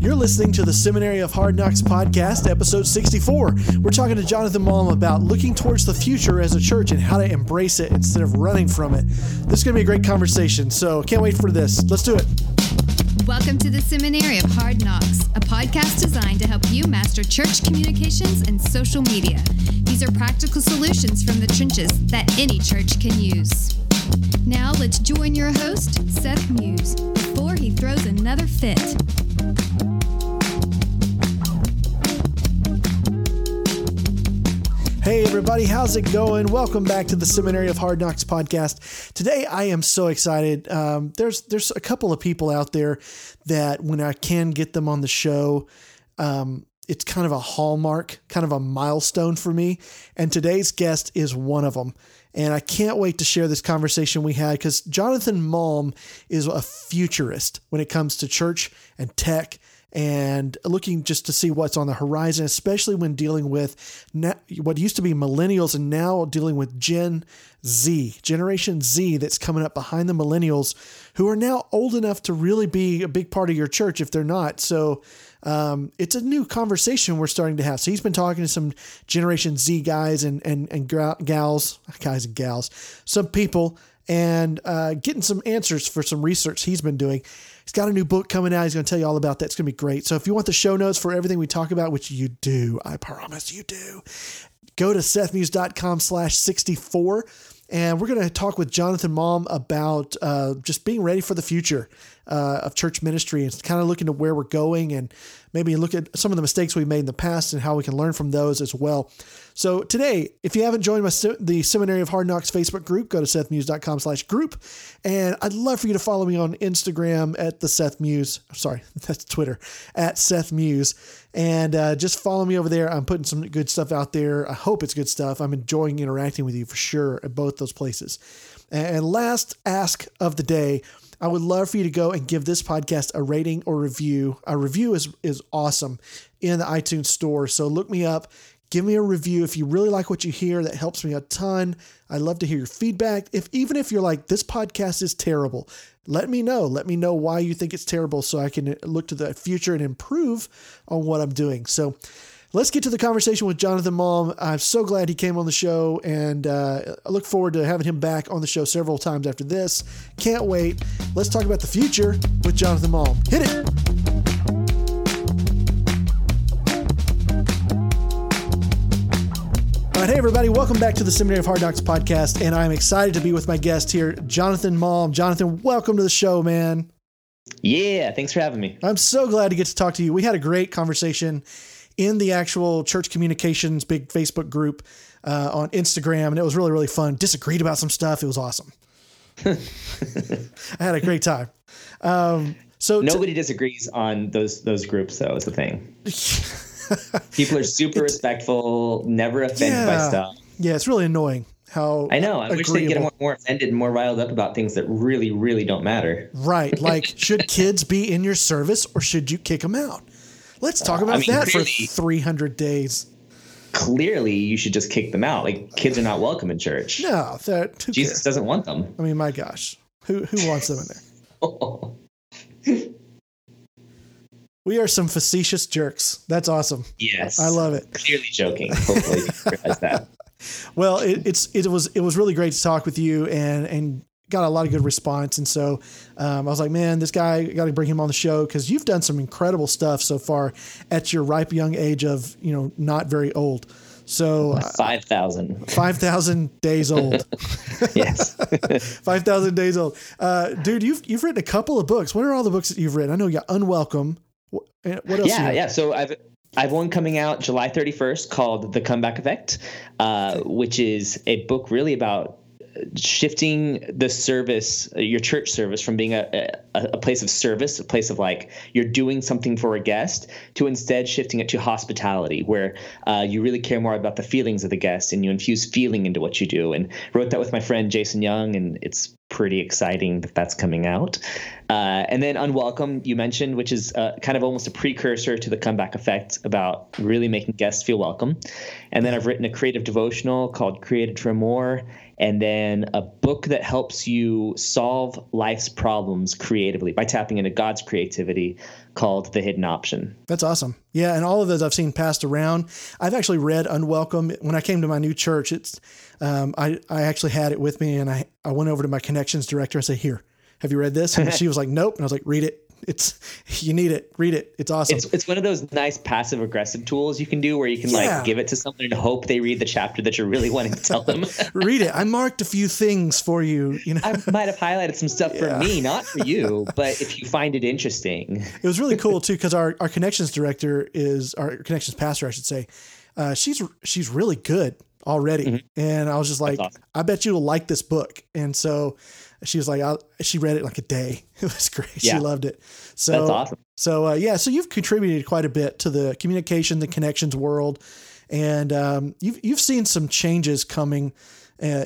You're listening to the Seminary of Hard Knocks podcast, episode 64. We're talking to Jonathan Malm about looking towards the future as a church and how to embrace it instead of running from it. This is going to be a great conversation, so can't wait for this. Let's do it. Welcome to the Seminary of Hard Knocks, a podcast designed to help you master church communications and social media. These are practical solutions from the trenches that any church can use. Now let's join your host, Seth Muse, before he throws another fit. Hey, everybody, how's it going? Welcome back to the Seminary of Hard Knocks podcast. Today, I am so excited. Um, there's there's a couple of people out there that when I can get them on the show, um, it's kind of a hallmark, kind of a milestone for me. And today's guest is one of them. And I can't wait to share this conversation we had because Jonathan Malm is a futurist when it comes to church and tech and looking just to see what's on the horizon, especially when dealing with what used to be millennials and now dealing with Gen Z, Generation Z, that's coming up behind the millennials who are now old enough to really be a big part of your church if they're not. So um, it's a new conversation we're starting to have. So he's been talking to some Generation Z guys and and and gals, guys and gals, some people, and uh, getting some answers for some research he's been doing. He's got a new book coming out. He's going to tell you all about that. It's going to be great. So if you want the show notes for everything we talk about, which you do, I promise you do, go to sethmuse.com slash 64. And we're going to talk with Jonathan Malm about uh, just being ready for the future uh, of church ministry and kind of looking at where we're going and maybe look at some of the mistakes we've made in the past and how we can learn from those as well. So today, if you haven't joined my, the Seminary of Hard Knocks Facebook group, go to sethmuse.com slash group. And I'd love for you to follow me on Instagram at the Seth Muse. Sorry, that's Twitter at Seth Muse. And uh, just follow me over there. I'm putting some good stuff out there. I hope it's good stuff. I'm enjoying interacting with you for sure at both those places. And last ask of the day, I would love for you to go and give this podcast a rating or review. A review is is awesome in the iTunes store. So look me up, Give me a review if you really like what you hear. That helps me a ton. I love to hear your feedback. If even if you're like this podcast is terrible, let me know. Let me know why you think it's terrible so I can look to the future and improve on what I'm doing. So let's get to the conversation with Jonathan Malm. I'm so glad he came on the show, and uh, I look forward to having him back on the show several times after this. Can't wait. Let's talk about the future with Jonathan Malm. Hit it. All right, hey everybody, welcome back to the Seminary of Hard Knocks podcast, and I'm excited to be with my guest here, Jonathan Malm. Jonathan, welcome to the show, man. Yeah, thanks for having me. I'm so glad to get to talk to you. We had a great conversation in the actual church communications big Facebook group uh, on Instagram, and it was really really fun. Disagreed about some stuff. It was awesome. I had a great time. Um, so nobody t- disagrees on those those groups, though. Is the thing. People are super respectful, never offended yeah. by stuff. Yeah, it's really annoying how I know. I agreeable. wish they get more, more offended and more riled up about things that really, really don't matter. Right. Like, should kids be in your service or should you kick them out? Let's talk about uh, I mean, that for 300 days. Clearly, you should just kick them out. Like, kids are not welcome in church. No, that Jesus cares? doesn't want them. I mean, my gosh, who who wants them in there? We are some facetious jerks. That's awesome. Yes, I love it. Clearly joking. Hopefully, realize that. Well, it, it's it was it was really great to talk with you and and got a lot of good response. And so um, I was like, man, this guy got to bring him on the show because you've done some incredible stuff so far at your ripe young age of you know not very old. So uh, five thousand. Five thousand days old. yes. five thousand days old. Uh, dude, you've you've written a couple of books. What are all the books that you've written? I know you got Unwelcome, what else? Yeah, yeah. So I've I have one coming out July 31st called The Comeback Effect, uh, which is a book really about shifting the service, your church service, from being a, a, a, place of service, a place of like you're doing something for a guest, to instead shifting it to hospitality, where uh, you really care more about the feelings of the guest and you infuse feeling into what you do. And wrote that with my friend Jason Young, and it's pretty exciting that that's coming out. Uh, and then Unwelcome, you mentioned, which is uh, kind of almost a precursor to the comeback effect about really making guests feel welcome. And then I've written a creative devotional called Created for More and then a book that helps you solve life's problems creatively by tapping into God's creativity called The Hidden Option. That's awesome. Yeah, and all of those I've seen passed around. I've actually read Unwelcome when I came to my new church. It's um, I I actually had it with me, and I I went over to my connections director and said, "Here, have you read this?" And she was like, "Nope," and I was like, "Read it." It's you need it. Read it. It's awesome. It's, it's one of those nice passive aggressive tools you can do where you can yeah. like give it to someone and hope they read the chapter that you're really wanting to tell them. read it. I marked a few things for you. You know, I might have highlighted some stuff yeah. for me, not for you, but if you find it interesting, it was really cool too because our our connections director is our connections pastor, I should say. Uh, she's she's really good already, mm-hmm. and I was just like, awesome. I bet you'll like this book, and so she was like, I, she read it like a day. It was great. Yeah. She loved it. So that's awesome. So uh, yeah, so you've contributed quite a bit to the communication, the connections world, and um, you've you've seen some changes coming. Uh,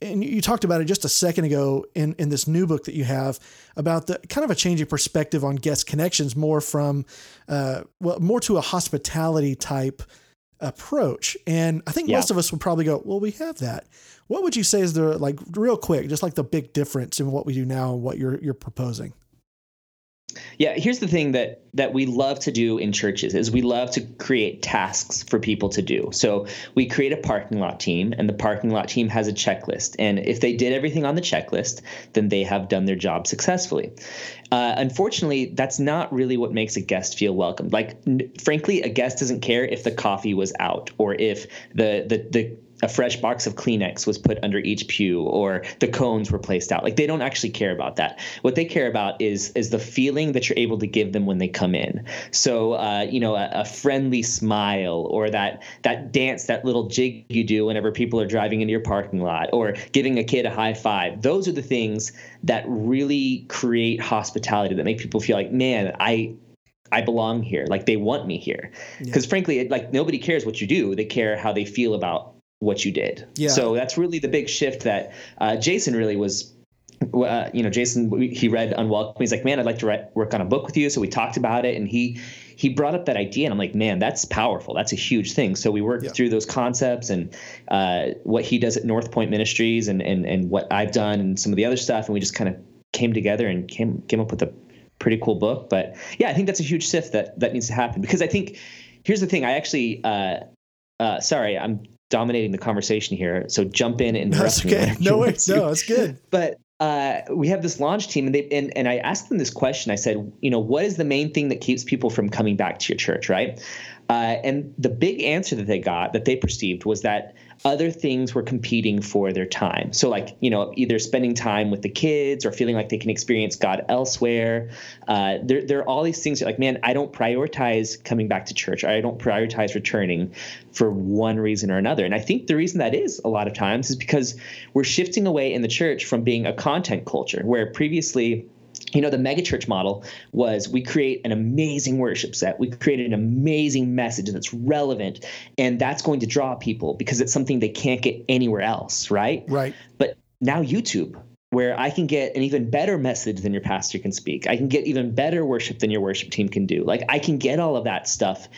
and you talked about it just a second ago in, in this new book that you have about the kind of a changing perspective on guest connections, more from, uh, well, more to a hospitality type approach. And I think yeah. most of us would probably go, well, we have that. What would you say is the like real quick, just like the big difference in what we do now and what you're you're proposing? Yeah, here's the thing that that we love to do in churches is we love to create tasks for people to do. So we create a parking lot team and the parking lot team has a checklist and if they did everything on the checklist, then they have done their job successfully. Uh, unfortunately, that's not really what makes a guest feel welcome. Like n- frankly, a guest doesn't care if the coffee was out or if the the the a fresh box of Kleenex was put under each pew or the cones were placed out. Like they don't actually care about that. What they care about is is the feeling that you're able to give them when they come in. So uh, you know, a, a, friendly smile or that that dance, that little jig you do whenever people are driving into your parking lot, or giving a kid a high five. Those are the things that really create hospitality that make people feel like, man, I I belong here. Like they want me here. Because yeah. frankly, it, like nobody cares what you do. They care how they feel about what you did. Yeah. So that's really the big shift that uh, Jason really was. Uh, you know, Jason, he read Unwelcome. He's like, man, I'd like to write, work on a book with you. So we talked about it, and he he brought up that idea, and I'm like, man, that's powerful. That's a huge thing. So we worked yeah. through those concepts and uh, what he does at North Point Ministries, and and and what I've done, and some of the other stuff, and we just kind of came together and came came up with a pretty cool book. But yeah, I think that's a huge shift that that needs to happen because I think here's the thing. I actually. Uh, uh, sorry, I'm dominating the conversation here. So jump in and that's okay. No way. No, that's good. But uh, we have this launch team, and they and, and I asked them this question. I said, you know, what is the main thing that keeps people from coming back to your church, right? Uh, and the big answer that they got, that they perceived, was that other things were competing for their time. So, like, you know, either spending time with the kids or feeling like they can experience God elsewhere. Uh, there, there are all these things like, man, I don't prioritize coming back to church. I don't prioritize returning for one reason or another. And I think the reason that is a lot of times is because we're shifting away in the church from being a content culture where previously, you know the megachurch model was we create an amazing worship set. We create an amazing message that's relevant and that's going to draw people because it's something they can't get anywhere else right? Right. But now youtube where i can get an even better message than your pastor can speak. I can get even better worship than your worship team can do. Like i can get all of that stuff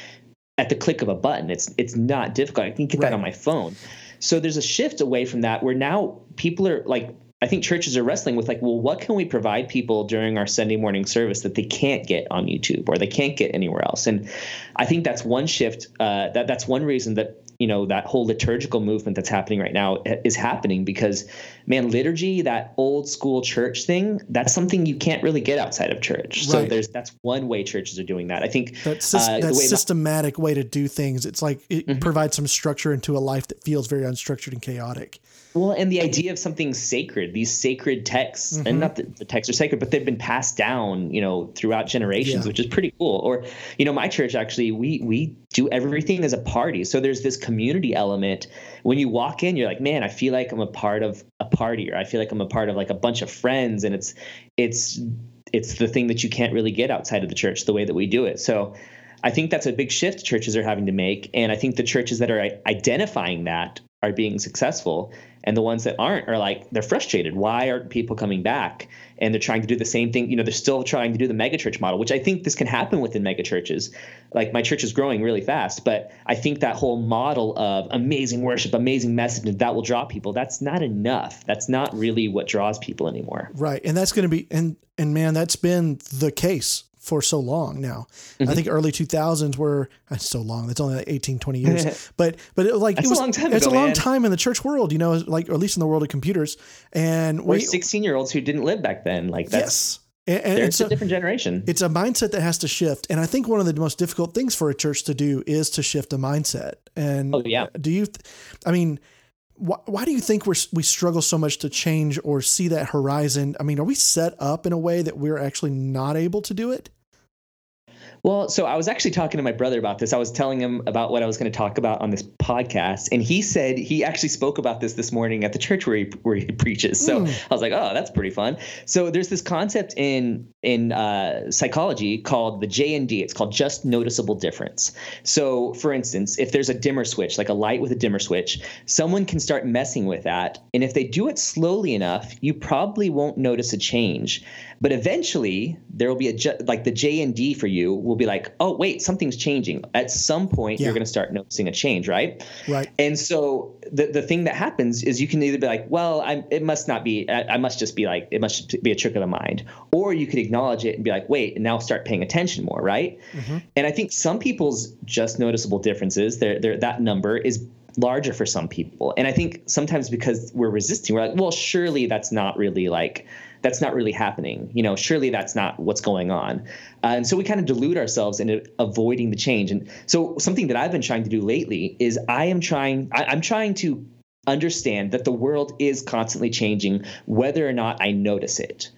at the click of a button. It's it's not difficult. I can get right. that on my phone. So there's a shift away from that where now people are like I think churches are wrestling with like, well, what can we provide people during our Sunday morning service that they can't get on YouTube or they can't get anywhere else? And I think that's one shift. Uh, that that's one reason that you know that whole liturgical movement that's happening right now is happening because man liturgy that old school church thing that's something you can't really get outside of church right. so there's that's one way churches are doing that i think that's uh, that systematic way to do things it's like it mm-hmm. provides some structure into a life that feels very unstructured and chaotic well, and the idea of something sacred, these sacred texts, mm-hmm. and not that the texts are sacred, but they've been passed down, you know, throughout generations, yeah. which is pretty cool. Or, you know, my church actually, we we do everything as a party. So there's this community element. When you walk in, you're like, man, I feel like I'm a part of a party, or I feel like I'm a part of like a bunch of friends, and it's it's it's the thing that you can't really get outside of the church the way that we do it. So I think that's a big shift churches are having to make, and I think the churches that are identifying that are being successful and the ones that aren't are like they're frustrated. Why aren't people coming back? And they're trying to do the same thing you know they're still trying to do the megachurch model which i think this can happen within megachurches. Like my church is growing really fast but i think that whole model of amazing worship amazing message that will draw people that's not enough. That's not really what draws people anymore. Right and that's going to be and and man that's been the case for so long now. Mm-hmm. I think early 2000s were that's so long. That's only like 18, 20 years. but but it, like that's it was a long time it's ago, a long man. time in the church world, you know, like or at least in the world of computers. And We're we 16 year olds who didn't live back then. Like that's yes. And, and it's a, different generation. It's a mindset that has to shift. And I think one of the most difficult things for a church to do is to shift a mindset. And oh yeah. do you I mean why, why do you think we're, we struggle so much to change or see that horizon? I mean, are we set up in a way that we're actually not able to do it? Well, so I was actually talking to my brother about this. I was telling him about what I was going to talk about on this podcast, and he said he actually spoke about this this morning at the church where he where he preaches. So mm. I was like, oh, that's pretty fun. So there's this concept in in uh, psychology called the JND. It's called just noticeable difference. So, for instance, if there's a dimmer switch, like a light with a dimmer switch, someone can start messing with that, and if they do it slowly enough, you probably won't notice a change. But eventually, there will be a like the JND for you will be like, oh wait, something's changing. At some point, yeah. you're going to start noticing a change, right? Right. And so the the thing that happens is you can either be like, well, I'm, it must not be. I, I must just be like, it must be a trick of the mind, or you could acknowledge it and be like, wait, and now start paying attention more, right? Mm-hmm. And I think some people's just noticeable differences, there, there, that number is larger for some people. And I think sometimes because we're resisting, we're like, well, surely that's not really like that's not really happening. You know, surely that's not what's going on. Uh, and so we kind of delude ourselves into avoiding the change. And so something that I've been trying to do lately is I am trying, I, I'm trying to understand that the world is constantly changing, whether or not I notice it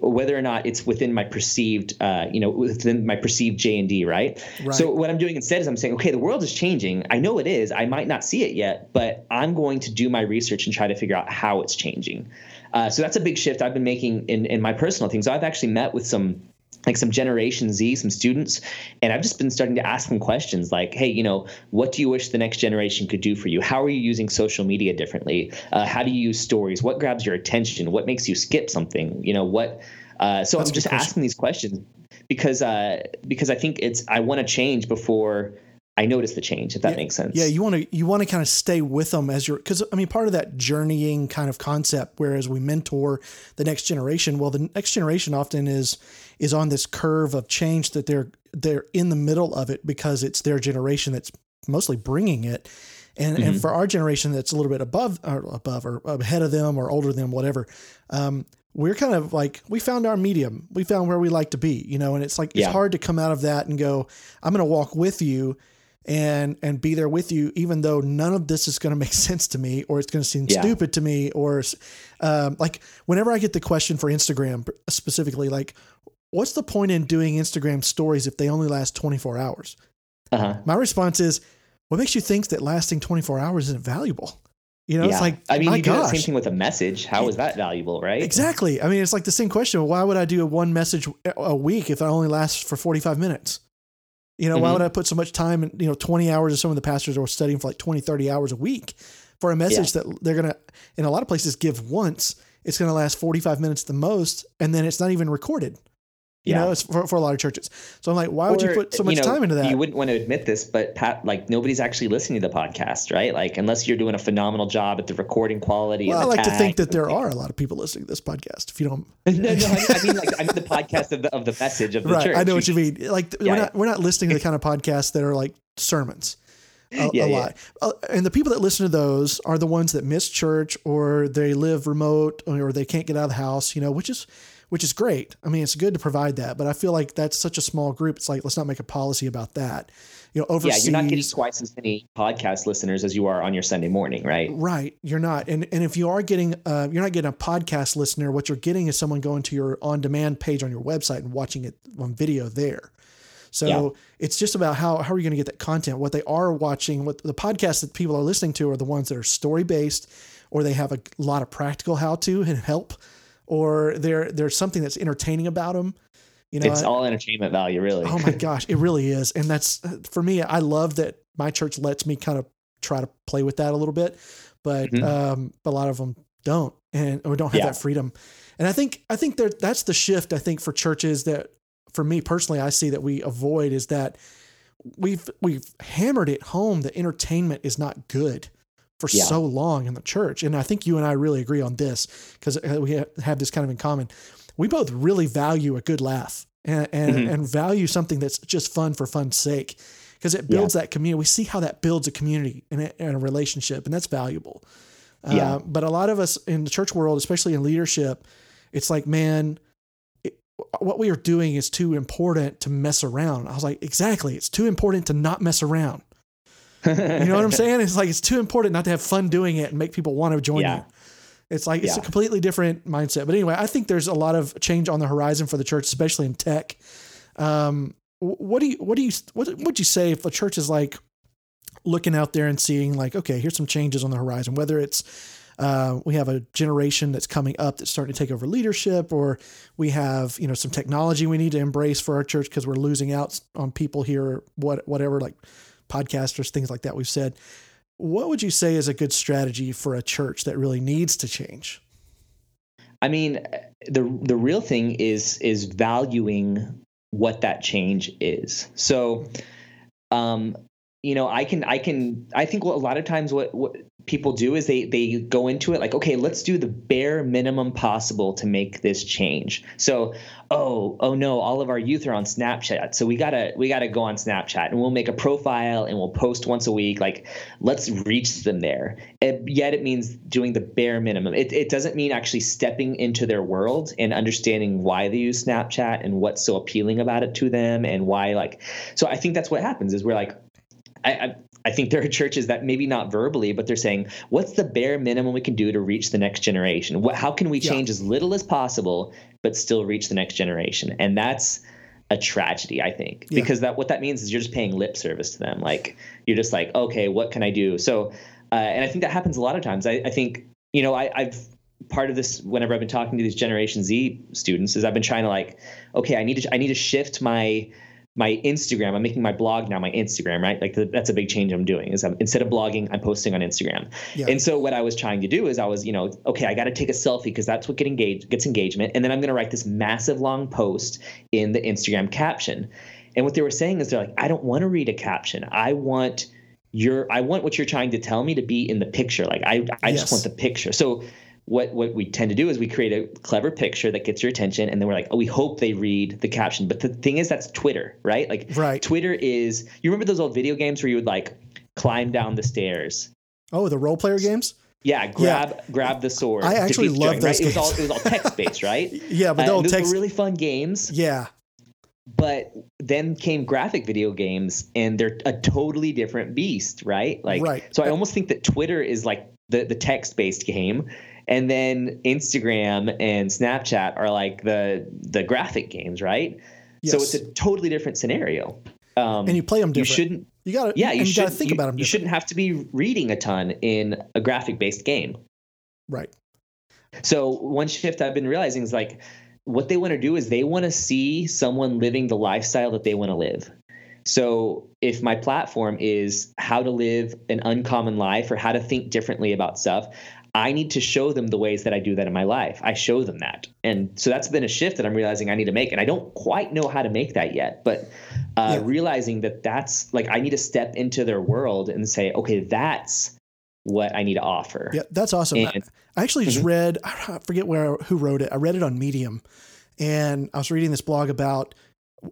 whether or not it's within my perceived, uh, you know, within my perceived JND, right? right? So what I'm doing instead is I'm saying, okay, the world is changing. I know it is. I might not see it yet, but I'm going to do my research and try to figure out how it's changing. Uh, so that's a big shift I've been making in in my personal things. I've actually met with some like some generation z some students and i've just been starting to ask them questions like hey you know what do you wish the next generation could do for you? How are you using social media differently? Uh, how do you use stories? What grabs your attention? What makes you skip something? You know what uh, so That's i'm just asking these questions because uh, because i think it's i want to change before I notice the change, if that yeah, makes sense. Yeah, you want to you want to kind of stay with them as you're because I mean part of that journeying kind of concept. Whereas we mentor the next generation, well, the next generation often is is on this curve of change that they're they're in the middle of it because it's their generation that's mostly bringing it. And, mm-hmm. and for our generation that's a little bit above or above or ahead of them or older than them, whatever, um, we're kind of like we found our medium. We found where we like to be, you know, and it's like it's yeah. hard to come out of that and go, I'm going to walk with you and and be there with you even though none of this is going to make sense to me or it's going to seem yeah. stupid to me or um, like whenever i get the question for instagram specifically like what's the point in doing instagram stories if they only last 24 hours uh-huh. my response is what makes you think that lasting 24 hours isn't valuable you know, yeah. it's like I mean, you do the same thing with a message. How is that valuable, right? Exactly. I mean, it's like the same question. Why would I do one message a week if it only lasts for 45 minutes? You know, mm-hmm. why would I put so much time and, you know, 20 hours of some of the pastors are studying for like 20, 30 hours a week for a message yeah. that they're going to, in a lot of places, give once. It's going to last 45 minutes the most, and then it's not even recorded. You yeah. know, it's for, for a lot of churches. So I'm like, why would you put so much you know, time into that? You wouldn't want to admit this, but Pat, like nobody's actually listening to the podcast, right? Like unless you're doing a phenomenal job at the recording quality. Well, I like to think that there are a lot of people listening to this podcast. If you don't, no, no, I, I, mean like I mean the podcast of the of the message of the right, church. I know what you mean. Like yeah, we're not we're not listening to the kind of podcasts that are like sermons. A, yeah, a lot. Uh, and the people that listen to those are the ones that miss church or they live remote or they can't get out of the house, you know, which is which is great. I mean, it's good to provide that, but I feel like that's such a small group. It's like let's not make a policy about that. You know, overseas. Yeah, you're not getting twice as many podcast listeners as you are on your Sunday morning, right? Right, you're not. And and if you are getting, uh, you're not getting a podcast listener. What you're getting is someone going to your on-demand page on your website and watching it on video there. So yeah. it's just about how how are you going to get that content? What they are watching, what the podcasts that people are listening to are the ones that are story based, or they have a lot of practical how to and help or there there's something that's entertaining about them. You know, it's all entertainment value, really. oh my gosh, it really is, and that's for me. I love that my church lets me kind of try to play with that a little bit. but mm-hmm. um, a lot of them don't and or don't have yeah. that freedom. And I think I think there that's the shift I think for churches that for me personally I see that we avoid is that we've we've hammered it home that entertainment is not good for yeah. so long in the church. And I think you and I really agree on this because uh, we have this kind of in common. We both really value a good laugh and and, mm-hmm. and value something that's just fun for fun's sake because it builds yeah. that community. We see how that builds a community and a, and a relationship, and that's valuable. Yeah. Uh, but a lot of us in the church world, especially in leadership, it's like, man, it, what we are doing is too important to mess around. I was like, exactly. It's too important to not mess around. You know what I'm saying? It's like it's too important not to have fun doing it and make people want to join yeah. you. It's like it's yeah. a completely different mindset. But anyway, I think there's a lot of change on the horizon for the church, especially in tech. Um, what do you what do you what would you say if the church is like looking out there and seeing like okay, here's some changes on the horizon, whether it's uh, we have a generation that's coming up that's starting to take over leadership, or we have you know some technology we need to embrace for our church because we're losing out on people here, what whatever like podcasters, things like that. We've said, what would you say is a good strategy for a church that really needs to change? I mean, the the real thing is is valuing what that change is. So, um, you know, I can I can I think a lot of times what what people do is they they go into it like okay let's do the bare minimum possible to make this change. So oh oh no all of our youth are on snapchat. So we gotta we gotta go on snapchat and we'll make a profile and we'll post once a week. Like let's reach them there. And yet it means doing the bare minimum. It, it doesn't mean actually stepping into their world and understanding why they use snapchat and what's so appealing about it to them and why like so i think that's what happens is we're like I, I, I think there are churches that maybe not verbally, but they're saying, what's the bare minimum we can do to reach the next generation? What, how can we change yeah. as little as possible, but still reach the next generation? And that's a tragedy, I think, yeah. because that what that means is you're just paying lip service to them. Like you're just like, okay, what can I do? So, uh, and I think that happens a lot of times. I, I think, you know, I, I've part of this whenever I've been talking to these Generation Z students is I've been trying to like, okay, I need to I need to shift my my Instagram, I'm making my blog now my Instagram, right? Like the, that's a big change I'm doing is I'm, instead of blogging, I'm posting on Instagram. Yeah. And so what I was trying to do is I was, you know, okay, I got to take a selfie because that's what get engaged, gets engagement. And then I'm going to write this massive long post in the Instagram caption. And what they were saying is they're like, I don't want to read a caption. I want your, I want what you're trying to tell me to be in the picture. Like I, I yes. just want the picture. So what what we tend to do is we create a clever picture that gets your attention and then we're like oh we hope they read the caption but the thing is that's twitter right like right. twitter is you remember those old video games where you would like climb down the stairs oh the role player games yeah, grab yeah. grab the sword. I actually love those right? It was all it was all text based, right? yeah, but uh, those text... were really fun games. Yeah, but then came graphic video games, and they're a totally different beast, right? Like, right. so I almost think that Twitter is like the the text based game, and then Instagram and Snapchat are like the the graphic games, right? Yes. So it's a totally different scenario. Um, and you play them different. You shouldn't. You got to. Yeah, you, you got to think you, about them. You shouldn't have to be reading a ton in a graphic based game. Right. So one shift I've been realizing is like what they want to do is they want to see someone living the lifestyle that they want to live. So if my platform is how to live an uncommon life or how to think differently about stuff, I need to show them the ways that I do that in my life. I show them that. And so that's been a shift that I'm realizing I need to make. And I don't quite know how to make that yet, but uh, yeah. realizing that that's like I need to step into their world and say, okay, that's what I need to offer. Yeah, that's awesome. And, I, actually just mm-hmm. read, I forget where who wrote it. I read it on Medium. And I was reading this blog about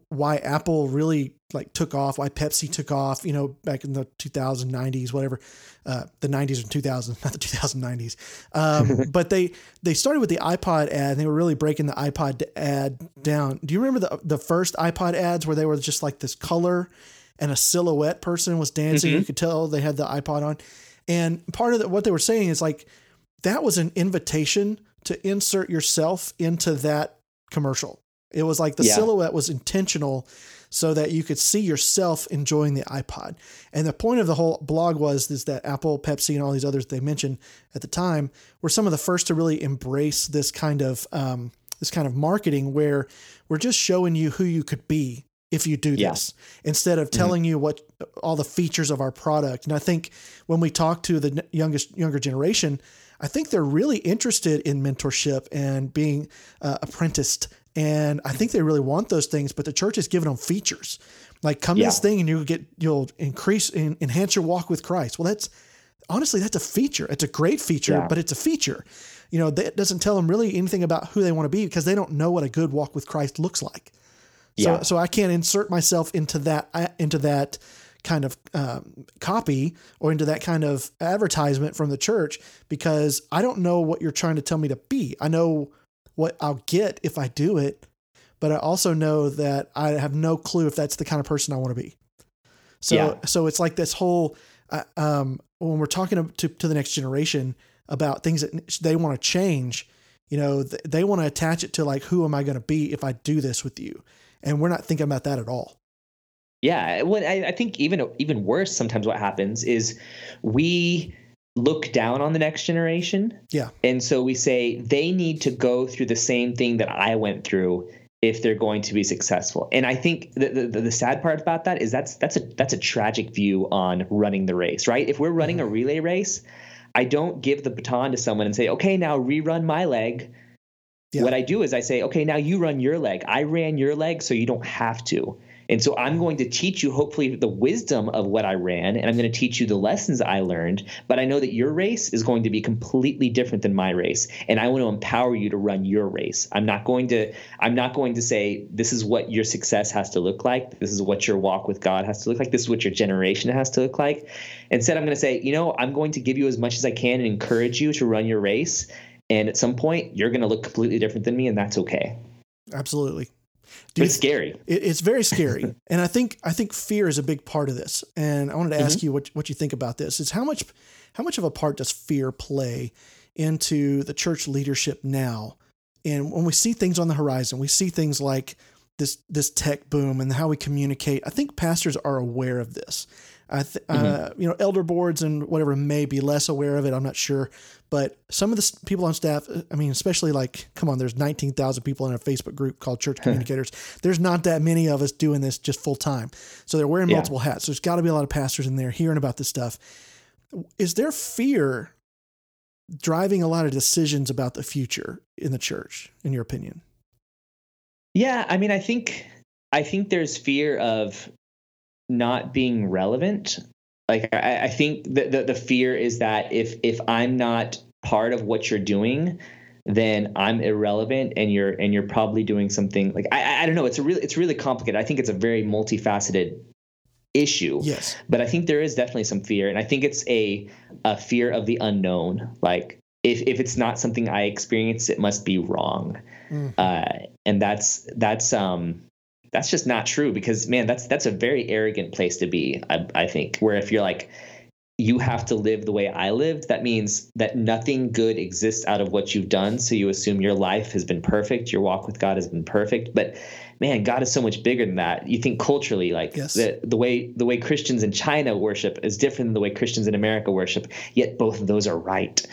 why Apple really like took off, why Pepsi took off, you know, back in the 2090s, whatever, uh, the 90s and 2000s, not the 2090s. Um, but they they started with the iPod ad, and they were really breaking the iPod ad down. Do you remember the the first iPod ads where they were just like this color and a silhouette person was dancing? Mm-hmm. You could tell they had the iPod on, and part of the, what they were saying is like that was an invitation to insert yourself into that commercial. It was like the yeah. silhouette was intentional so that you could see yourself enjoying the iPod. And the point of the whole blog was is that Apple, Pepsi, and all these others they mentioned at the time were some of the first to really embrace this kind of um, this kind of marketing where we're just showing you who you could be if you do Yeah. this instead of telling you what all the features of our product. And I think when we talk to the youngest younger generation, I think they're really interested in mentorship and being uh, apprenticed. And I think they really want those things, but the church is giving them features. Like come to this thing and you get you'll increase and enhance your walk with Christ. Well, that's honestly that's a feature. It's a great feature, Yeah. but it's a feature. You know, that doesn't tell them really anything about who they want to be because they don't know what a good walk with Christ looks like. So, Yeah. so I can't insert myself into that uh, into that kind of um, copy or into that kind of advertisement from the church because I don't know what you're trying to tell me to be. I know what I'll get if I do it, but I also know that I have no clue if that's the kind of person I want to be. So, Yeah. so it's like this whole uh, um, when we're talking to, to the next generation about things that they want to change, you know, th- they want to attach it to like, who am I going to be if I do this with you? And we're not thinking about that at all. Yeah, well, I, I think even even worse sometimes what happens is we look down on the next generation. Yeah. And so we say they need to go through the same thing that I went through if they're going to be successful. And I think the, the, the sad part about that is that's that's a that's a tragic view on running the race, right? If we're running a mm-hmm. relay race, I don't give the baton to someone and say, "Okay, now rerun my leg." Yeah. What I do is I say, "Okay, now you run your leg. I ran your leg so you don't have to." And so I'm going to teach you, hopefully, the wisdom of what I ran, and I'm going to teach you the lessons I learned. But I know that your race is going to be completely different than my race, and I want to empower you to run your race. I'm not going to, I'm not going to say this is what your success has to look like. This is what your walk with God has to look like. This is what your generation has to look like. Instead, I'm going to say, you know, I'm going to give you as much as I can and encourage you to run your race. And at some point, you're going to look completely different than me, and that's okay. Absolutely. But it's scary. It, it's very scary, and I think I think fear is a big part of this. And I wanted to Mm-hmm. ask you what what you think about this. Is how much how much of a part does fear play into the church leadership now? And when we see things on the horizon, we see things like this this tech boom and how we communicate. I think pastors are aware of this. I th- uh, Mm-hmm. you know, elder boards and whatever may be less aware of it. I'm not sure, but some of the people on staff, uh, I mean, especially like, come on, there's 19,000 people in a Facebook group called Church Communicators. There's not that many of us doing this just full time, so they're wearing Yeah. multiple hats. So there's got to be a lot of pastors in there hearing about this stuff. Is there fear driving a lot of decisions about the future in the church, in your opinion? Yeah, I mean, I think I think there's fear of not being relevant. Like I, I think the, the the fear is that if if I'm not part of what you're doing, then I'm irrelevant, and you're and you're probably doing something like I I- don't know. It's a really it's really complicated. I think it's a very multifaceted issue. Yes. But I think there is definitely some fear, and I think it's a a fear of the unknown. Like if if it's not something I experience, it must be wrong Mm. uh, and that's that's um that's just not true because man that's that's a very arrogant place to be I, I think where if you're like you have to live the way I lived that means that nothing good exists out of what you've done. So you assume your life has been perfect your walk with God has been perfect. But man God is so much bigger than that. You think culturally like Yes. the the way the way Christians in China worship is different than the way Christians in America worship. Yet both of those are right.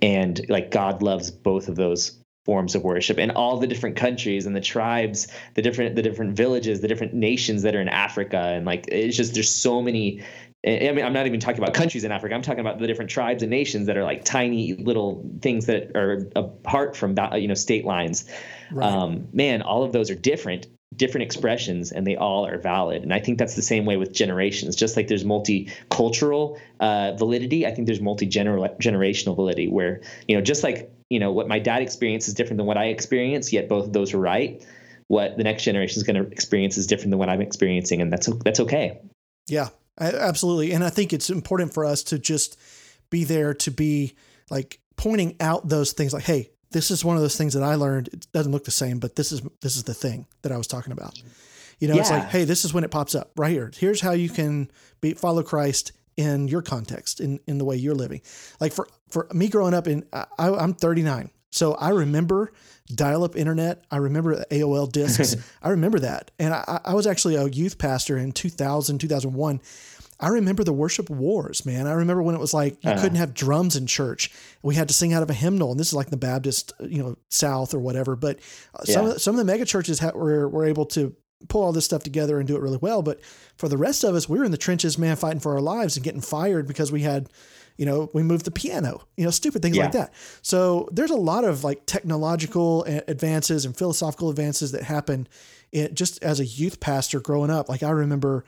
And like God loves both of those forms of worship and all the different countries and the tribes the different the different villages the different nations that are in africa. And like it's just there's so many i mean i'm not even talking about countries in africa. I'm talking about the different tribes and nations that are like tiny little things that are apart from you know state lines. Right. um, man all of those are different different expressions and they all are valid. And i think that's the same way with generations. Just like there's multicultural uh, validity i think there's multi-generational validity where you know just like you know what my dad experienced is different than what i experience yet both of those are right what the next generation is going to experience is different than what i'm experiencing and that's that's okay Yeah, absolutely. And I think it's important for us to just be there to be like pointing out those things like, hey, this is one of those things that I learned. It doesn't look the same, but this is this is the thing that I was talking about. You know, it's like, hey, this is when it pops up right here. Here's how you can be follow Christ in your context, in in the way you're living. Like for for me growing up in, I, I'm 39, so I remember dial-up internet. I remember AOL discs. I remember that, and I, I was actually a youth pastor in 2000, 2001. I remember the worship wars, man. I remember when it was like you couldn't have drums in church. We had to sing out of a hymnal, and this is like the Baptist, you know, South or whatever. But uh, some Yeah. of the, some of the mega churches ha- were were able to pull all this stuff together and do it really well. But for the rest of us, we were in the trenches, man, fighting for our lives and getting fired because we had, you know, we moved the piano, you know, stupid things Yeah. like that. So there's a lot of like technological advances and philosophical advances that happen in, just as a youth pastor growing up. Like I remember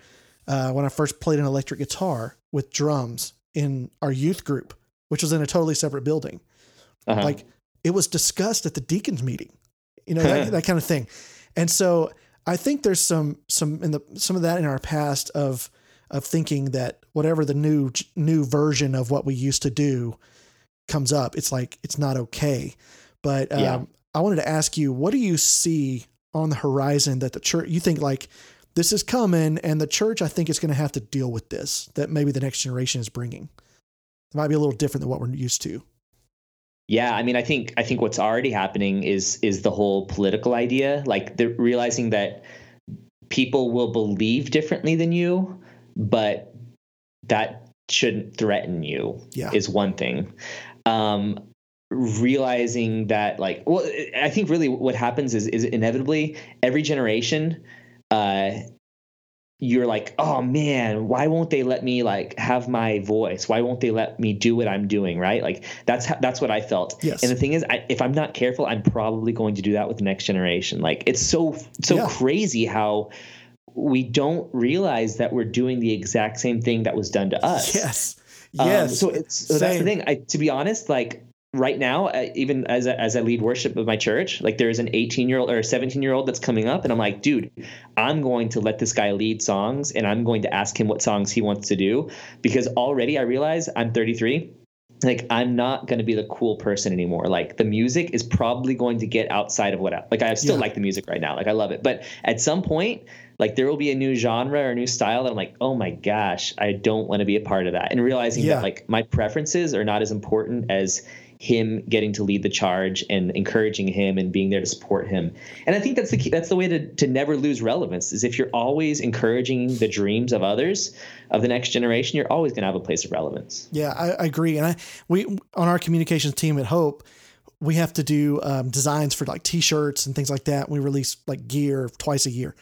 uh, when I first played an electric guitar with drums in our youth group, which was in a totally separate building. Uh-huh. Like it was discussed at the deacons meeting, you know, that, that kind of thing. And so I think there's some, some in the, some of that in our past of, of thinking that whatever the new, new version of what we used to do comes up, it's like, it's not okay. But um, Yeah. I wanted to ask you, what do you see on the horizon that the church, you think like this is coming and the church, I think is going to have to deal with this, that maybe the next generation is bringing. It might be a little different than what we're used to. Yeah, I mean, I think I think what's already happening is is the whole political idea, like the realizing that people will believe differently than you, but that shouldn't threaten you. Yeah. is one thing. Um, realizing that, like, well, I think really what happens is is inevitably every generation. Uh, you're like, oh man, why won't they let me like have my voice? Why won't they let me do what I'm doing? Right? Like that's how, that's what I felt. Yes. And the thing is, I, if I'm not careful, I'm probably going to do that with the next generation. Like it's so so Yeah. crazy how we don't realize that we're doing the exact same thing that was done to us. Yes. Um, Yes. so it's so that's the thing. I, to be honest, like right now, uh, even as a, as I lead worship of my church, like there's an 18 year old or a 17 year old that's coming up, and I'm like, dude, I'm going to let this guy lead songs, and I'm going to ask him what songs he wants to do, because already I realize I'm 33. Like I'm not going to be the cool person anymore. Like the music is probably going to get outside of what I, like I still Yeah. like the music right now. Like I love it, but at some point, like there will be a new genre or a new style that I'm like, oh my gosh, I don't want to be a part of that. And realizing Yeah. that like my preferences are not as important as him getting to lead the charge and encouraging him and being there to support him. And I think that's the key, that's the way to to never lose relevance is if you're always encouraging the dreams of others of the next generation, you're always going to have a place of relevance. Yeah, I, I agree. And I we on our communications team at Hope, we have to do um, designs for like T-shirts and things like that. We release like gear twice a year,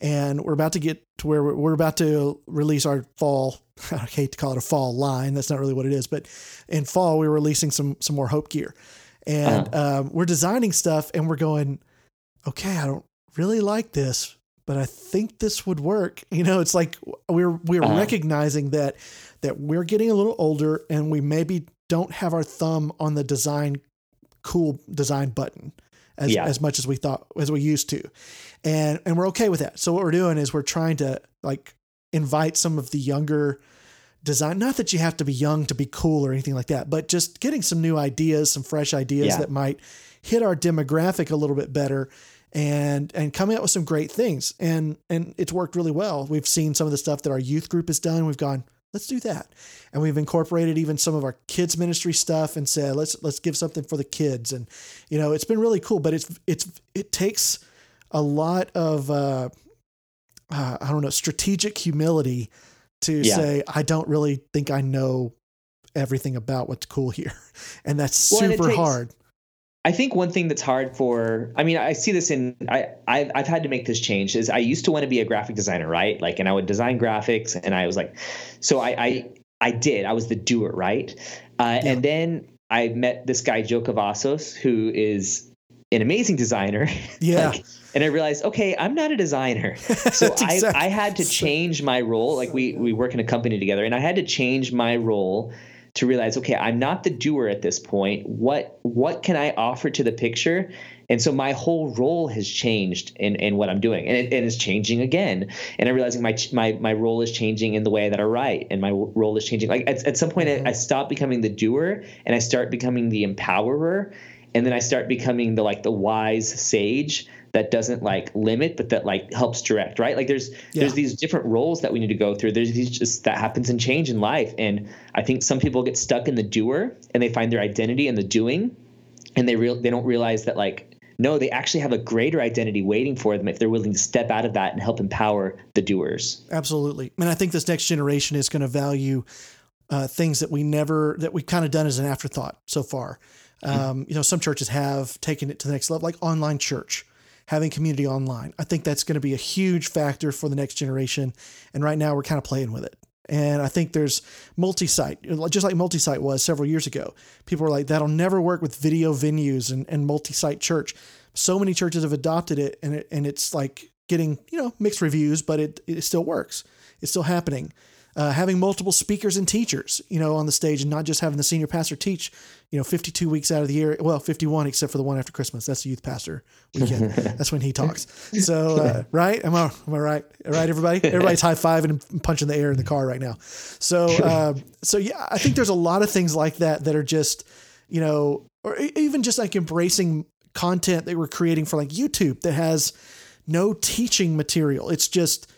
and we're about to get to where we're, we're about to release our fall. I hate to call it a fall line. That's not really what it is, but in fall we're releasing some some more Hope gear, and um, we're designing stuff, and we're going, okay, I don't really like this, but I think this would work. You know, it's like we're we're Uh-huh. recognizing that that we're getting a little older and we maybe don't have our thumb on the design cool design button as, Yeah. as much as we thought as we used to. And and we're okay with that. So what we're doing is we're trying to like invite some of the younger design not that you have to be young to be cool or anything like that, but just getting some new ideas, some fresh ideas Yeah. that might hit our demographic a little bit better and and coming up with some great things. And and it's worked really well. We've seen some of the stuff that our youth group has done. We've gone, let's do that. And we've incorporated even some of our kids ministry stuff and said, let's let's give something for the kids. And you know, it's been really cool, but it's it's it takes a lot of uh, uh I don't know, strategic humility to Yeah. say I don't really think I know everything about what's cool here. And that's Well, and super takes- hard. I think one thing that's hard for I mean I see this in I I've, I've had to make this change is I used to want to be a graphic designer right like and I would design graphics and I was like so I I, I did I was the doer right uh, Yeah. and then I met this guy Joe Cavazos who is an amazing designer Yeah. Like, and I realized okay I'm not a designer. So That's I, I had to change my role. Like we we work in a company together and I had to change my role to realize okay i'm not the doer at this point. What what can i offer to the picture? And so my whole role has changed in, in what i'm doing and it, it's changing again. And i'm realizing my my my role is changing in the way that i write and my role is changing. Like at, at some point I, I stop becoming the doer and i start becoming the empowerer and then i start becoming the like the wise sage that doesn't like limit but that like helps direct right like there's Yeah. there's these different roles that we need to go through there's these just that happens in change in life and i think some people get stuck in the doer and they find their identity in the doing and they real they don't realize that like no they actually have a greater identity waiting for them if they're willing to step out of that and help empower the doers Absolutely. And I think this next generation is going to value uh, things that we never, that we've kind of done as an afterthought so far. Um, you know, some churches have taken it to the next level, like online church having community online. I think that's going to be a huge factor for the next generation. And right now we're kind of playing with it. And I think there's multi-site, just like multi-site was several years ago. People were like, that'll never work with video venues and, and multi-site church. So many churches have adopted it and it, and it's like getting, you know, mixed reviews, but it, it still works. It's still happening uh, having multiple speakers and teachers, you know, on the stage and not just having the senior pastor teach, you know, 52 weeks out of the year. Well, 51 except for the one after Christmas. That's the youth pastor weekend. That's when he talks. So, uh, right? Am I, am I right? All right, everybody? Everybody's high fiving and punching the air in the car right now. So, uh, so yeah, I think there's a lot of things like that that are just, you know, or even just like embracing content that we're creating for like YouTube that has no teaching material. It's just,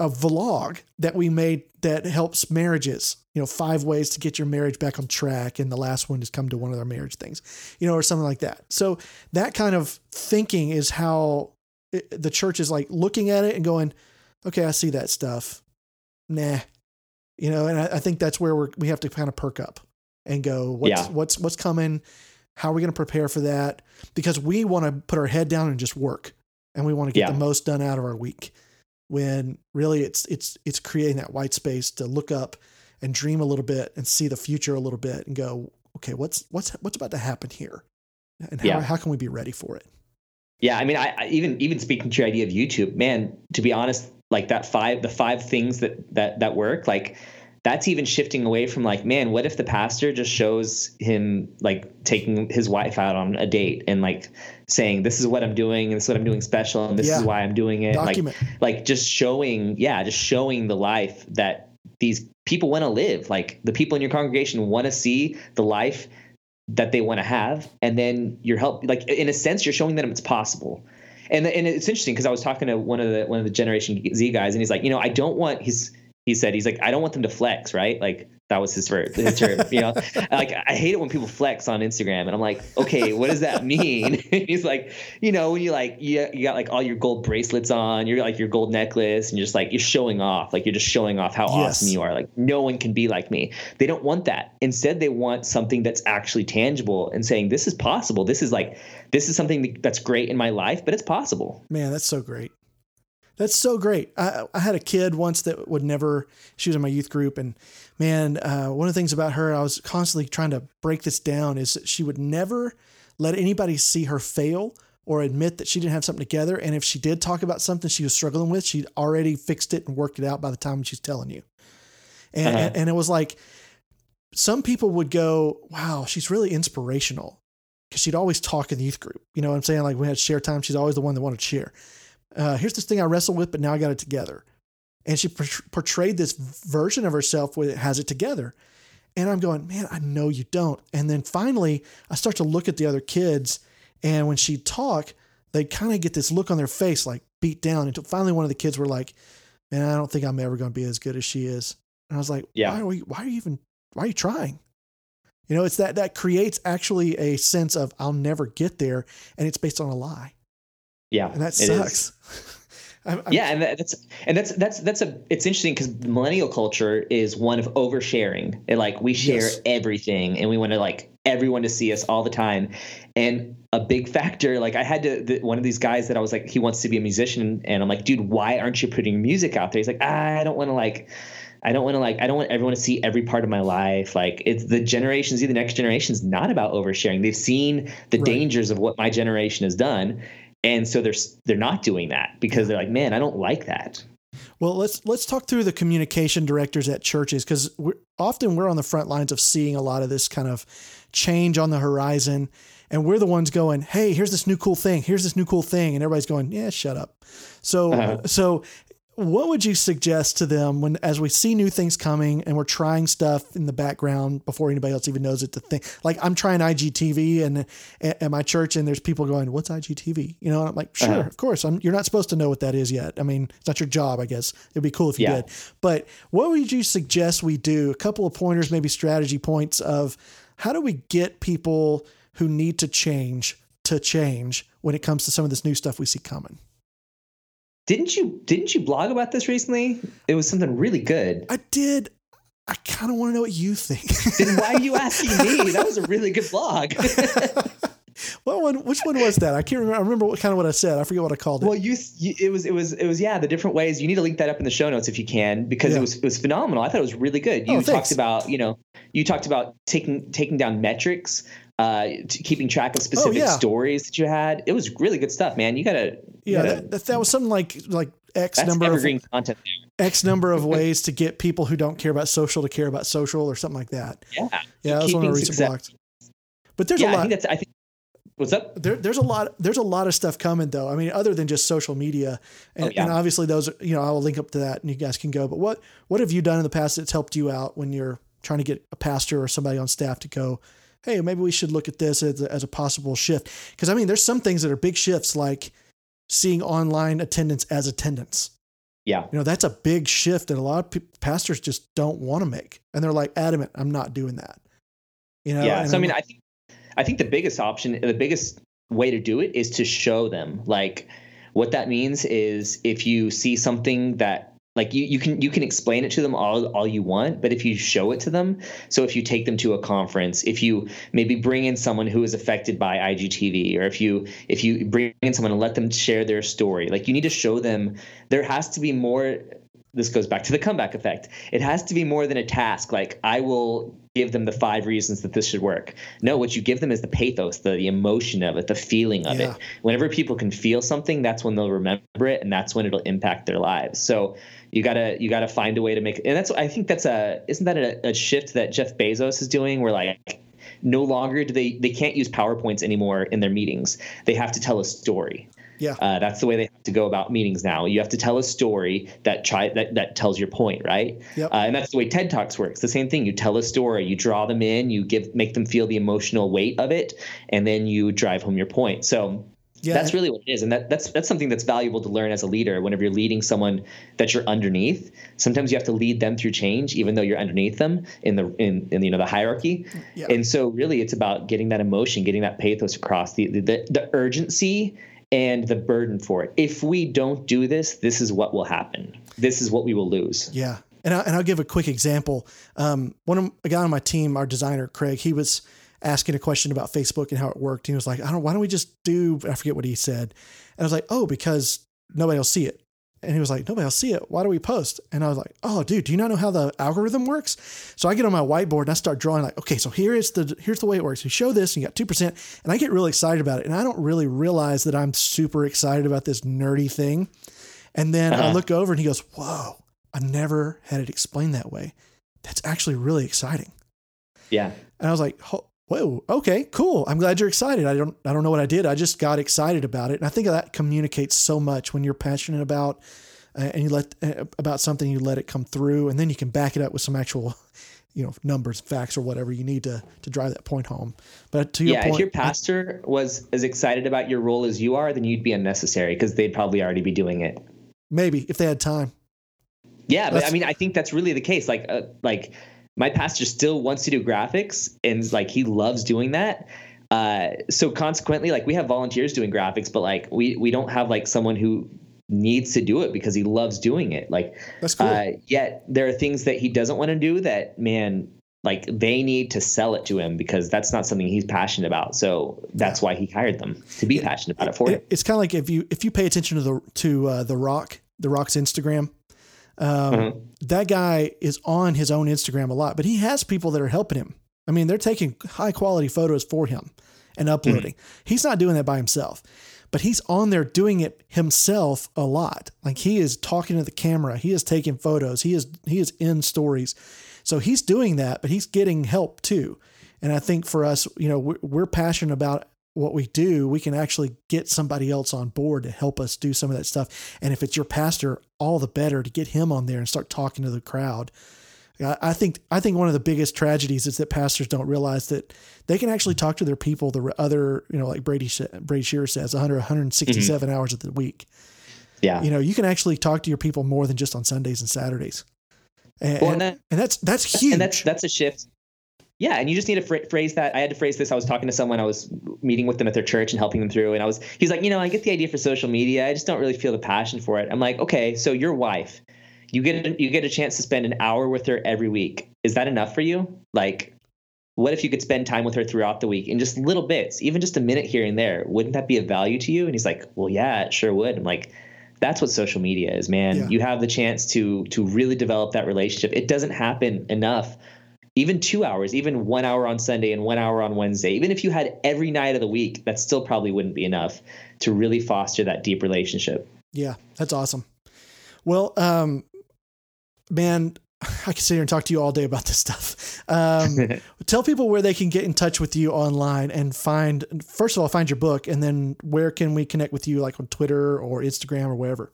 a vlog that we made that helps marriages. You know, five ways to get your marriage back on track, and the last one is come to one of their marriage things. You know, or something like that. So that kind of thinking is how it, the church is like looking at it and going, "Okay, I see that stuff." Nah, you know, and I, I think that's where we're we have to kind of perk up and go, "What's yeah. what's what's coming? How are we going to prepare for that?" Because we want to put our head down and just work, and we want to get yeah. the most done out of our week when really it's it's it's creating that white space to look up and dream a little bit and see the future a little bit and go okay what's what's what's about to happen here and how, yeah. how can we be ready for it yeah i mean I, I, even even speaking to your idea of youtube man to be honest like that five the five things that that that work like that's even shifting away from like, man, what if the pastor just shows him like taking his wife out on a date and like saying, this is what I'm doing, and this is what I'm doing special, and this yeah. is why I'm doing it. Document. Like, like just showing, yeah, just showing the life that these people want to live. Like the people in your congregation want to see the life that they want to have, and then you're help like in a sense you're showing them it's possible. And, and it's interesting because I was talking to one of the one of the Generation Z guys, and he's like, you know, I don't want his he said he's like I don't want them to flex, right? Like that was his word, his term, you know. like I hate it when people flex on Instagram, and I'm like, okay, what does that mean? he's like, you know, when you like you, you got like all your gold bracelets on, you're like your gold necklace, and you're just like you're showing off, like you're just showing off how yes. awesome you are. Like no one can be like me. They don't want that. Instead, they want something that's actually tangible and saying this is possible. This is like this is something that's great in my life, but it's possible. Man, that's so great. That's so great. I, I had a kid once that would never, she was in my youth group. And man, uh, one of the things about her, I was constantly trying to break this down, is that she would never let anybody see her fail or admit that she didn't have something together. And if she did talk about something she was struggling with, she'd already fixed it and worked it out by the time she's telling you. And, uh-huh. and, and it was like, some people would go, wow, she's really inspirational because she'd always talk in the youth group. You know what I'm saying? Like we had share time. She's always the one that wanted to share uh, here's this thing I wrestled with, but now I got it together. And she portrayed this version of herself where it has it together. And I'm going, man, I know you don't. And then finally, I start to look at the other kids. And when she talk, they kind of get this look on their face, like beat down. Until finally, one of the kids were like, man, I don't think I'm ever going to be as good as she is. And I was like, yeah. why are we, why are you even, why are you trying? You know, it's that, that creates actually a sense of I'll never get there. And it's based on a lie. Yeah, and that sucks. I'm, I'm, yeah, and that's and that's that's that's a it's interesting because millennial culture is one of oversharing. And like we share yes. everything, and we want to like everyone to see us all the time. And a big factor, like I had to the, one of these guys that I was like, he wants to be a musician, and I'm like, dude, why aren't you putting music out there? He's like, ah, I don't want to like. I don't want to like I don't want everyone to see every part of my life. Like it's the Generation Z, the next generation is not about oversharing. They've seen the right. dangers of what my generation has done and so they're they're not doing that because they're like man i don't like that. Well let's let's talk through the communication directors at churches because often we're on the front lines of seeing a lot of this kind of change on the horizon. And we're the ones going hey here's this new cool thing. Here's this new cool thing. And everybody's going yeah shut up. So uh-huh. so what would you suggest to them when as we see new things coming and we're trying stuff in the background before anybody else even knows it to think? Like i'm trying igtv and at my church and there's people going what's igtv you know and i'm like sure uh-huh. of course. I'm, you're not supposed to know what that is yet. I mean it's not your job i guess. It'd be cool if you yeah. did. But what would you suggest we do? A couple of pointers maybe strategy points of how do we get people who need to change to change when it comes to some of this new stuff we see coming didn't you didn't you blog about this recently? It was something really good. I did. I kind of want to know what you think. then why are you asking me? That was a really good blog. what one? Which one was that? I can't remember. I remember what kind of what I said. I forget what I called it. Well, you, you, it was it was it was yeah the different ways. You need to link that up in the show notes if you can because Yeah. it was it was phenomenal. I thought it was really good. You Oh, talked about you know you talked about taking taking down metrics, uh, keeping track of specific Oh, yeah. stories that you had. It was really good stuff, man. You gotta you yeah, gotta- that, that, was something like like X number of content. X number of ways to get people who don't care about social to care about social or something like that. Yeah, Yeah, that was one of the recent blocks. But there's yeah, a I lot. think that's I think. What's up? there, there's a lot there's a lot of stuff coming though i mean other than just social media and, Oh, yeah. and obviously those are- you know i will link up to that and you guys can go but what what have you done in the past that's helped you out when you're trying to get a pastor or somebody on staff to go hey maybe we should look at this as a, as a possible shift because i mean there's some things that are big shifts like seeing online attendance as attendance Yeah, you know that's a big shift that a lot of p- pastors just don't want to make and they're like adamant i'm not doing that you know yeah. and So I I'm mean, I think I think the biggest option, the biggest way to do it is to show them. Like what that means is if you see something that like you, you can you can explain it to them all all you want, but if you show it to them, so if you take them to a conference, if you maybe bring in someone who is affected by IGTV, or if you if you bring in someone and let them share their story, like you need to show them there has to be more this goes back to the comeback effect. It has to be more than a task. Like I will give them the five reasons that this should work. No, what you give them is the pathos, the, the emotion of it, the feeling of Yeah. it. Whenever people can feel something, that's when they'll remember it, and that's when it'll impact their lives. So you gotta you gotta find a way to make. And that's I think that's a isn't that a, a shift that Jeff Bezos is doing, where like no longer do they they can't use powerpoints anymore in their meetings. They have to tell a story. yeah Uh, that's the way they have to go about meetings now. You have to tell a story that try that, that tells your point, right? Yep. Uh, and that's the way TED Talks works. The same thing. You tell a story, you draw them in, you give make them feel the emotional weight of it, and then you drive home your point. So yeah that's really what it is, and that, that's that's something that's valuable to learn as a leader. Whenever you're leading someone that you're underneath, sometimes you have to lead them through change, even though you're underneath them in the in, in you know the hierarchy. Yeah. And so really, it's about getting that emotion, getting that pathos across, the the, the urgency and the burden for it. If we don't do this, this is what will happen. This is what we will lose. Yeah. And, I, and I'll give a quick example. Um, one of a guy on my team, our designer, Craig, he was asking a question about Facebook and how it worked. He was like, I don't, why don't we just do, I forget what he said. And I was like, oh, because nobody will see it. And he was like, nobody will see it. Why do we post? And I was like, oh, dude, do you not know how the algorithm works? So I get on my whiteboard and I start drawing like, okay, so here is the, here's the way it works. You show this and you got 2%. And I get really excited about it. And I don't really realize that I'm super excited about this nerdy thing. And then I Uh-huh. look over and he goes, whoa, I never had it explained that way. That's actually really exciting. Yeah. And I was like, "Ho- whoa, okay, cool. I'm glad you're excited. I don't, I don't know what I did. I just got excited about it. And I think that communicates so much when you're passionate about, uh, and you let uh, about something, you let it come through, and then you can back it up with some actual, you know, numbers, facts, or whatever you need to to drive that point home. But to your yeah, point, if your pastor was as excited about your role as you are, then you'd be unnecessary because they'd probably already be doing it. maybe if they had time, Yeah, but I mean, I think that's really the case. Like, uh, like my pastor still wants to do graphics, and like he loves doing that. Uh, so consequently, like we have volunteers doing graphics, but like we we don't have like someone who needs to do it because he loves doing it. Like, that's cool. uh, yet there are things that he doesn't want to do that man. Like they need to sell it to him because that's not something he's passionate about. So that's why he hired them to be passionate about it for him. It- it's kind of like if you if you pay attention to the to uh, the Rock, the Rock's Instagram. Um, Mhm. That guy is on his own Instagram a lot, but he has people that are helping him. I mean, they're taking high quality photos for him and uploading. He's not doing that by himself, but he's on there doing it himself a lot. Like he is talking to the camera, he is taking photos, he is he is in stories. So he's doing that, but he's getting help too. And I think for us, you know, we're, we're passionate about what we do. We can actually get somebody else on board to help us do some of that stuff. And if it's your pastor, all the better to get him on there and start talking to the crowd. I I think I think one of the biggest tragedies is that pastors don't realize that they can actually talk to their people the other, you know, like Brady sa- Brady Shearer says, 100, 167 mm-hmm. hours of the week. Yeah. You know, you can actually talk to your people more than just on Sundays and Saturdays. And, Well, and, and that- and that's that's huge. And that's that's a shift. Yeah, and you just need to phr- phrase that. I had to phrase this. I was talking to someone. I was meeting with them at their church and helping them through. And I was, he's like, you know, I get the idea for social media. I just don't really feel the passion for it. I'm like, okay, so your wife, you get a, you get a chance to spend an hour with her every week. Is that enough for you? Like, what if you could spend time with her throughout the week in just little bits, even just a minute here and there? Wouldn't that be of value to you? And he's like, well, yeah, it sure would. I'm like, that's what social media is, man. Yeah. You have the chance to to really develop that relationship. It doesn't happen enough. Even two hours, even one hour on Sunday and one hour on Wednesday, even if you had every night of the week, that still probably wouldn't be enough to really foster that deep relationship. Yeah, that's awesome. Well, um, man, I can sit here and talk to you all day about this stuff. Um, tell people where they can get in touch with you online and find, first of all, find your book, and then where can we connect with you, like on Twitter or Instagram or wherever?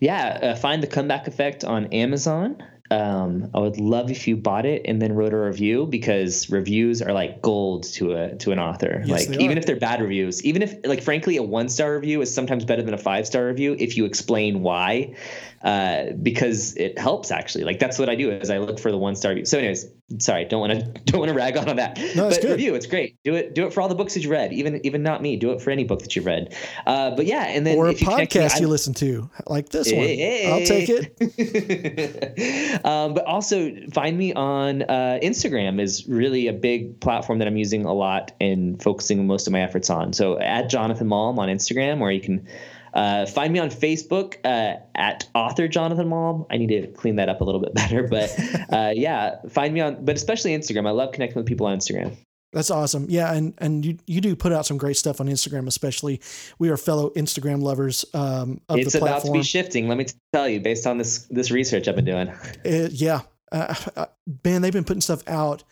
Yeah, uh, find the comeback effect on Amazon. Um, I would love if you bought it and then wrote a review because reviews are like gold to a to an author. Yes, like even if they're bad reviews, even if like frankly a one star review is sometimes better than a five star review if you explain why, uh, because it helps actually. Like that's what I do is I look for the one star review. So, anyways, sorry, don't want to don't want to rag on on that. No, it's but good. review, it's great. Do it do it for all the books that you read, even even not me. Do it for any book that you've read. Uh, but yeah, and then Or a connect me, podcast you listen to, like this one. I'll take it. it. um, but also find me on uh, Instagram is really a big platform that I'm using a lot and focusing most of my efforts on. So at Jonathan Malm on Instagram, where you can uh, find me on Facebook uh, at author Jonathan Malm. I need to clean that up a little bit better, but uh, yeah, find me on, but especially Instagram. I love connecting with people on Instagram. That's awesome. Yeah, and and you you do put out some great stuff on Instagram, especially. We are fellow Instagram lovers um, of it's the about to be shifting. Let me tell you, based on this this research I've been doing. It- yeah, uh, uh, man, they've been putting stuff out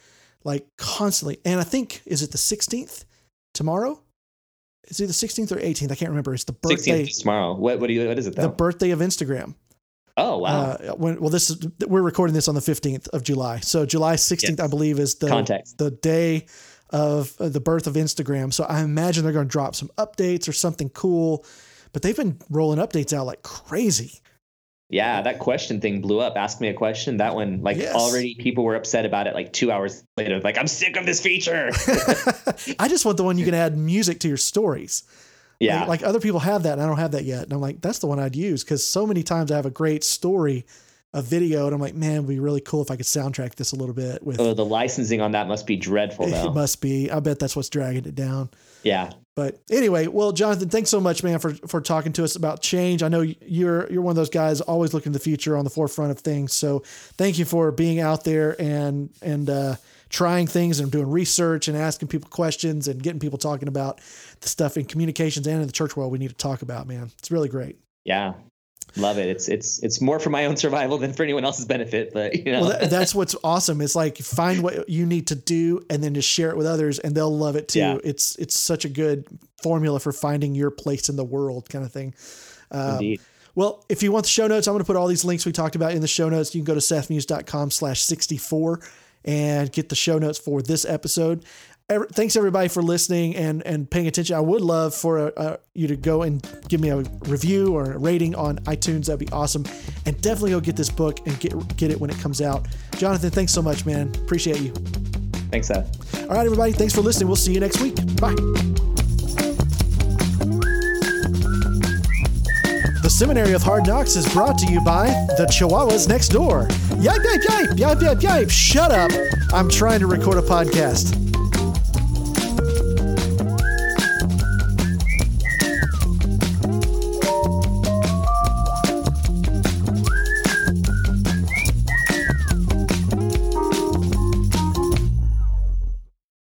like constantly, and I think is it the sixteenth tomorrow? Is it the sixteenth or eighteenth? I can't remember. It's the birthday, 16th tomorrow. What what do you what is it though? the birthday of Instagram. oh wow. Uh, when, well, this is we're recording this on the fifteenth of July, so July sixteenth, Yes. I believe, is the Context. the day of uh, the birth of Instagram. So I imagine they're going to drop some updates or something cool. But they've been rolling updates out like crazy. Yeah, that question thing blew up. Ask me a question. That one, like Yes. already people were upset about it like two hours later. Like, I'm sick of this feature. I just want the one you can add music to your stories. yeah. Like, like other people have that, and I don't have that yet. And I'm like, that's the one I'd use because so many times I have a great story, a video, and I'm like, man, it'd be really cool if I could soundtrack this a little bit with. oh, the licensing on that must be dreadful it must be. I bet that's what's dragging it down. yeah. But anyway, well, Jonathan, thanks so much, man, for for talking to us about change. I know you're you're one of those guys always looking to the future on the forefront of things. So thank you for being out there and and uh, trying things and doing research and asking people questions and getting people talking about the stuff in communications and in the church world we need to talk about. Man, it's really great. Yeah. Love it. It's it's it's more for my own survival than for anyone else's benefit. But you know, Well, that, that's what's awesome. It's like find what you need to do and then just share it with others, and they'll love it too. Yeah. It's it's such a good formula for finding your place in the world, kind of thing. Um, indeed. Well, if you want the show notes, I'm going to put all these links we talked about in the show notes. You can go to sethmuse.com slash 64 and get the show notes for this episode. Ever- Thanks everybody for listening and, and paying attention. I would love for uh, you to go and give me a review or a rating on iTunes. That'd be awesome. And definitely go get this book and get, get it when it comes out. Jonathan, thanks so much, man. Appreciate you. Thanks, Seth. All right, everybody. Thanks for listening. We'll see you next week. Bye. The Seminary of Hard Knocks is brought to you by the Chihuahuas Next Door. Yipe, yipe, yipe, yipe, yipe, yipe. Shut up. I'm trying to record a podcast.